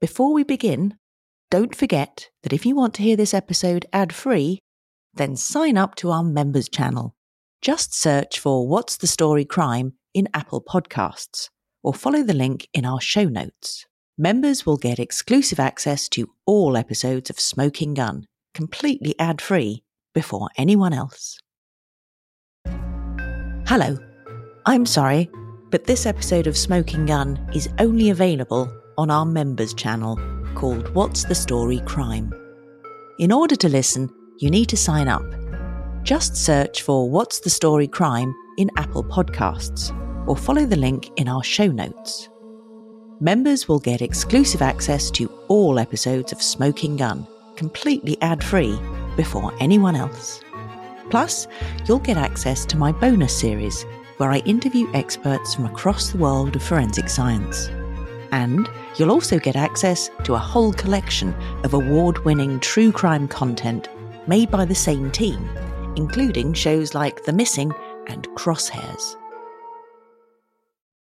Before we begin, don't forget that if you want to hear this episode ad free, then sign up to our members channel. Just search for What's the Story Crime in Apple Podcasts or follow the link in our show notes. Members will get exclusive access to all episodes of Smoking Gun, completely ad free, before anyone else. Hello. I'm sorry, but this episode of Smoking Gun is only available on our members channel called What's the Story Crime. In order to listen, you need to sign up. Just search for What's the Story Crime in Apple Podcasts or follow the link in our show notes. Members will get exclusive access to all episodes of Smoking Gun, completely ad free, before anyone else. Plus, you'll get access to my bonus series, where I interview experts from across the world of forensic science. And you'll also get access to a whole collection of award winning true crime content made by the same team, including shows like The Missing and Crosshairs.